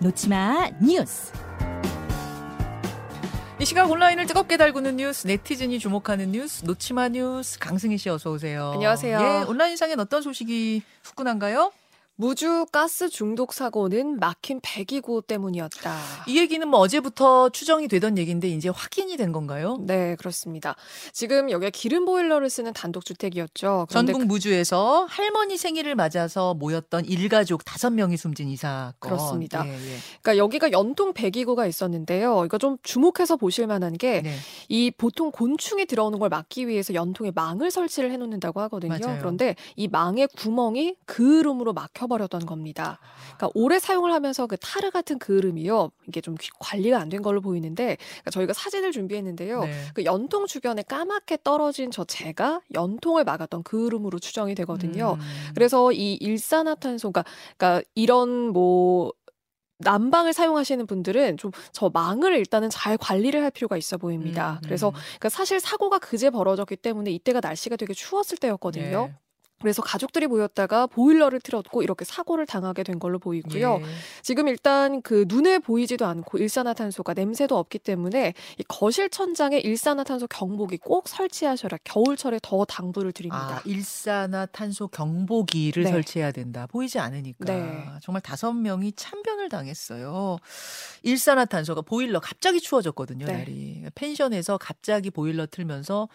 놓치마 뉴스. 이 시각 온라인을 뜨겁게 달구는 뉴스, 네티즌이 주목하는 뉴스, 놓치마 뉴스, 강승희 씨 어서 오세요. 안녕하세요. 예, 온라인상엔 어떤 소식이 후끈한가요? 무주 가스 중독 사고는 막힌 배기구 때문이었다. 이 얘기는 뭐 어제부터 추정이 되던 얘기인데 이제 확인이 된 건가요? 네, 그렇습니다. 지금 여기가 기름 보일러를 쓰는 단독 주택이었죠. 전국 무주에서 할머니 생일을 맞아서 모였던 일가족 다섯 명이 숨진 이 사건. 그렇습니다. 예, 예. 그러니까 여기가 연통 배기구가 있었는데요. 이거 좀 주목해서 보실 만한 게이 네. 보통 곤충이 들어오는 걸 막기 위해서 연통에 망을 설치를 해 놓는다고 하거든요. 맞아요. 그런데 이 망의 구멍이 그을음으로 막혀 버렸던 겁니다. 그러니까 오래 사용을 하면서 그 타르 같은 그을음이요. 이게 좀 귀- 관리가 안 된 걸로 보이는데 그러니까 저희가 사진을 준비했는데요. 네. 그 연통 주변에 까맣게 떨어진 저 재가 연통을 막았던 그을음으로 추정이 되거든요. 음. 그래서 이 일산화탄소가 그러니까 이런 뭐 난방을 사용하시는 분들은 좀 저 망을 일단은 잘 관리를 할 필요가 있어 보입니다. 음, 그래서 음. 그러니까 사실 사고가 그제 벌어졌기 때문에 이때가 날씨가 되게 추웠을 때였거든요. 예. 그래서 가족들이 모였다가 보일러를 틀었고 이렇게 사고를 당하게 된 걸로 보이고요. 예. 지금 일단 그 눈에 보이지도 않고 일산화탄소가 냄새도 없기 때문에 이 거실 천장에 일산화탄소 경보기 꼭 설치하셔라. 겨울철에 더 당부를 드립니다. 아, 일산화탄소 경보기를 네. 설치해야 된다. 보이지 않으니까. 네. 정말 다섯 명이 참변을 당했어요. 일산화탄소가 보일러 갑자기 추워졌거든요, 네. 날이. 펜션에서 갑자기 보일러 틀면서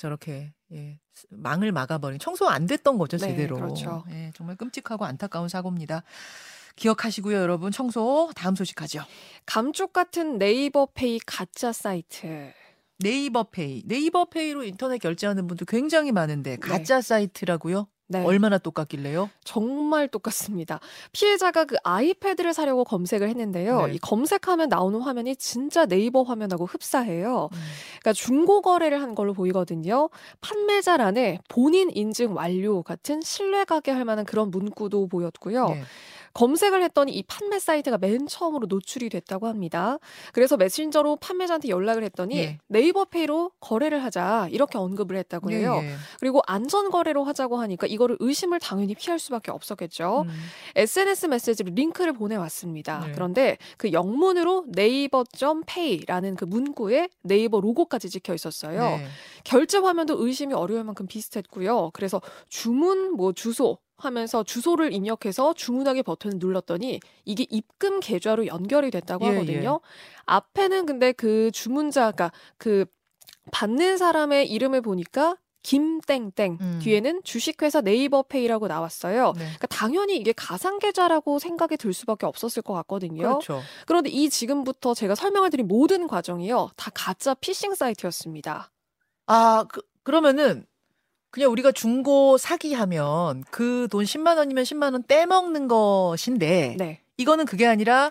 저렇게 예, 망을 막아버린 청소 안 됐던 거죠, 네, 제대로. 그렇죠. 예, 정말 끔찍하고 안타까운 사고입니다. 기억하시고요, 여러분. 청소 다음 소식 가죠. 감쪽 같은 네이버 페이 가짜 사이트. 네이버 페이. 네이버 페이로 인터넷 결제하는 분들 굉장히 많은데 가짜 사이트라고요? 네. 얼마나 똑같길래요? 정말 똑같습니다. 피해자가 그 아이패드를 사려고 검색을 했는데요. 네. 이 검색하면 나오는 화면이 진짜 네이버 화면하고 흡사해요. 음. 그러니까 중고 거래를 한 걸로 보이거든요. 판매자란에 본인 인증 완료 같은 신뢰 가게 할 만한 그런 문구도 보였고요. 예. 검색을 했더니 이 판매 사이트가 맨 처음으로 노출이 됐다고 합니다. 그래서 메신저로 판매자한테 연락을 했더니 예. 네이버 페이로 거래를 하자 이렇게 언급을 했다고 해요. 예, 예. 그리고 안전 거래로 하자고 하니까 이거를 의심을 당연히 피할 수밖에 없었겠죠. 음. SNS 메시지로 링크를 보내왔습니다. 네. 그런데 그 영문으로 네이버.pay라는 그 문구에 네이버 로고까지 찍혀 있었어요. 네. 결제 화면도 의심이 어려울 만큼 비슷했고요. 그래서 주문 뭐 주소 하면서 주소를 입력해서 주문하기 버튼을 눌렀더니 이게 입금 계좌로 연결이 됐다고 예, 하거든요. 앞에는 근데 그 주문자가 그 받는 사람의 이름을 보니까 김땡땡 음. 뒤에는 주식회사 네이버페이라고 나왔어요. 네. 그러니까 당연히 이게 가상 계좌라고 생각이 들 수밖에 없었을 것 같거든요. 그렇죠. 그런데 이 지금부터 제가 설명을 드린 모든 과정이요 다 가짜 피싱 사이트였습니다. 아, 그, 그러면은 그냥 우리가 중고 사기하면 그 돈 10만 원이면 10만 원 떼먹는 것인데 네. 이거는 그게 아니라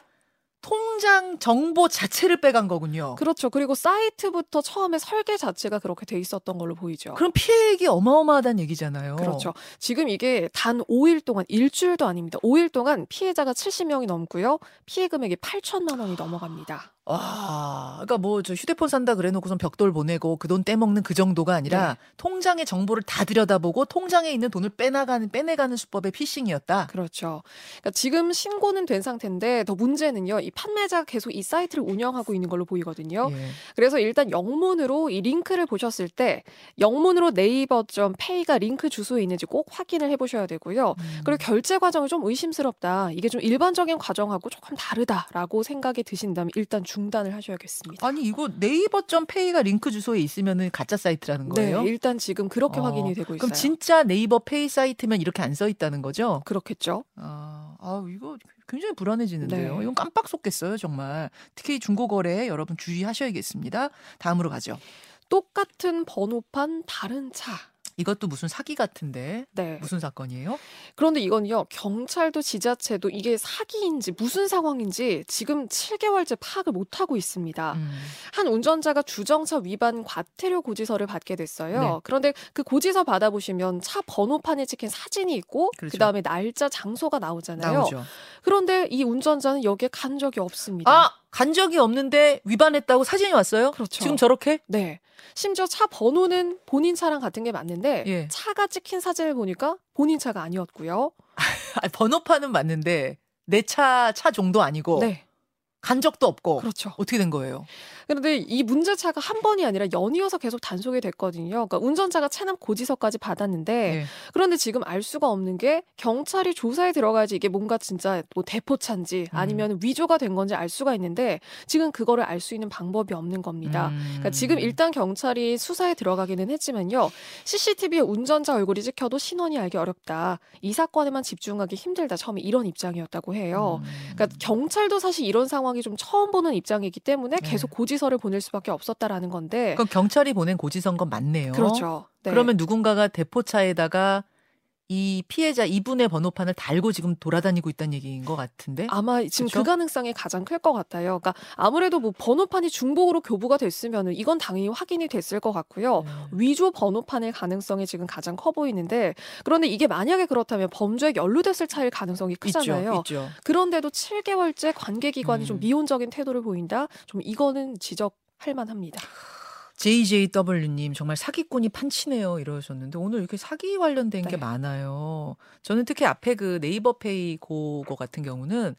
통장 정보 자체를 빼간 거군요. 그렇죠. 그리고 사이트부터 처음에 설계 자체가 그렇게 돼 있었던 걸로 보이죠. 그럼 피해액이 어마어마하다는 얘기잖아요. 그렇죠. 지금 이게 단 5일 동안 일주일도 아닙니다. 5일 동안 피해자가 70명이 넘고요. 피해 금액이 8천만 원이 넘어갑니다. 와, 그러니까 뭐 저 휴대폰 산다 그래놓고선 벽돌 보내고 그 돈 떼먹는 그 정도가 아니라 네. 통장의 정보를 다 들여다보고 통장에 있는 돈을 빼나가는 빼내가는 수법의 피싱이었다. 그렇죠. 그러니까 지금 신고는 된 상태인데 더 문제는요. 이 판매자가 계속 이 사이트를 운영하고 있는 걸로 보이거든요. 예. 그래서 일단 영문으로 이 링크를 보셨을 때 영문으로 네이버.페이가 링크 주소에 있는지 꼭 확인을 해보셔야 되고요. 음. 그리고 결제 과정이 좀 의심스럽다. 이게 좀 일반적인 과정하고 조금 다르다라고 생각이 드신다면 일단 중 단을 하셔야겠습니다. 아니 이거 네이버.페이가 링크 주소에 있으면은 가짜 사이트라는 거예요? 네, 일단 지금 그렇게 어, 확인이 되고 있어요. 그럼 진짜 네이버 페이 사이트면 이렇게 안 써 있다는 거죠? 그렇겠죠. 아, 아 이거 굉장히 불안해지는데요. 네. 이건 깜빡 속겠어요, 정말. 특히 중고거래 여러분 주의하셔야겠습니다. 다음으로 가죠. 똑같은 번호판 다른 차. 이것도 무슨 사기 같은데 네. 무슨 사건이에요? 그런데 이건요, 경찰도 지자체도 이게 사기인지 무슨 상황인지 지금 7개월째 파악을 못 하고 있습니다. 음. 한 운전자가 주정차 위반 과태료 고지서를 받게 됐어요. 네. 그런데 그 고지서 받아보시면 차 번호판에 찍힌 사진이 있고 그렇죠. 그 다음에 날짜, 장소가 나오잖아요. 나오죠. 그런데 이 운전자는 여기에 간 적이 없습니다. 아, 간 적이 없는데 위반했다고 사진이 왔어요? 그렇죠. 지금 저렇게? 네. 심지어 차 번호는 본인 차랑 같은 게 맞는데 예. 차가 찍힌 사진을 보니까 본인 차가 아니었고요. 아, 번호판은 맞는데 내 차차 정도 아니고 네, 간 적도 없고 그렇죠. 어떻게 된 거예요? 그런데 이 문제차가 한 번이 아니라 연이어서 계속 단속이 됐거든요. 그러니까 운전자가 체납 고지서까지 받았는데 네. 그런데 지금 알 수가 없는 게 경찰이 조사에 들어가야지 이게 뭔가 진짜 뭐 대포차인지 음. 아니면 위조가 된 건지 알 수가 있는데 지금 그거를 알 수 있는 방법이 없는 겁니다. 음. 그러니까 지금 일단 경찰이 수사에 들어가기는 했지만요. CCTV에 운전자 얼굴이 찍혀도 신원이 알기 어렵다. 이 사건에만 집중하기 힘들다. 처음에 이런 입장이었다고 해요. 음. 그러니까 경찰도 사실 이런 상황 이 좀 처음 보는 입장이기 때문에 네. 계속 고지서를 보낼 수밖에 없었다라는 건데. 그럼 경찰이 보낸 고지서인 건 맞네요. 그렇죠. 네. 그러면 누군가가 대포차에다가 이 피해자 이분의 번호판을 달고 지금 돌아다니고 있다는 얘기인 것 같은데. 아마 지금 그쵸? 그 가능성이 가장 클 것 같아요. 그러니까 아무래도 뭐 번호판이 중복으로 교부가 됐으면은 이건 당연히 확인이 됐을 것 같고요. 네. 위조 번호판일 가능성이 지금 가장 커 보이는데 그런데 이게 만약에 그렇다면 범죄에 연루됐을 차일 가능성이 크잖아요. 있죠, 있죠. 그런데도 7개월째 관계기관이 좀 음. 미온적인 태도를 보인다. 좀 이거는 지적 할 만합니다. JJW님 정말 사기꾼이 판치네요 이러셨는데 오늘 이렇게 사기 관련된 게 네. 많아요. 저는 특히 앞에 그 네이버페이 그거 같은 경우는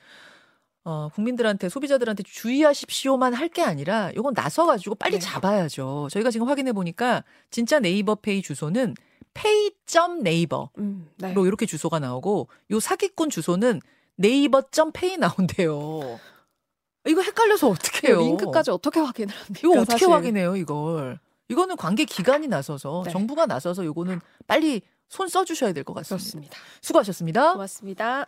어, 국민들한테 소비자들한테 주의하십시오만 할 게 아니라 이건 나서 가지고 빨리 네. 잡아야죠. 저희가 지금 확인해 보니까 진짜 네이버페이 주소는 pay.네이버로 음, 네. 이렇게 주소가 나오고 요 사기꾼 주소는 네이버.페이 나온대요. 이거 헷갈려서 어떻게 해요? 링크까지 어떻게 확인을 합니까? 이거 어떻게 사실. 확인해요, 이걸? 이거는 관계 기관이 나서서 네. 정부가 나서서 이거는 빨리 손 써주셔야 될 것 같습니다. 그렇습니다. 수고하셨습니다. 고맙습니다.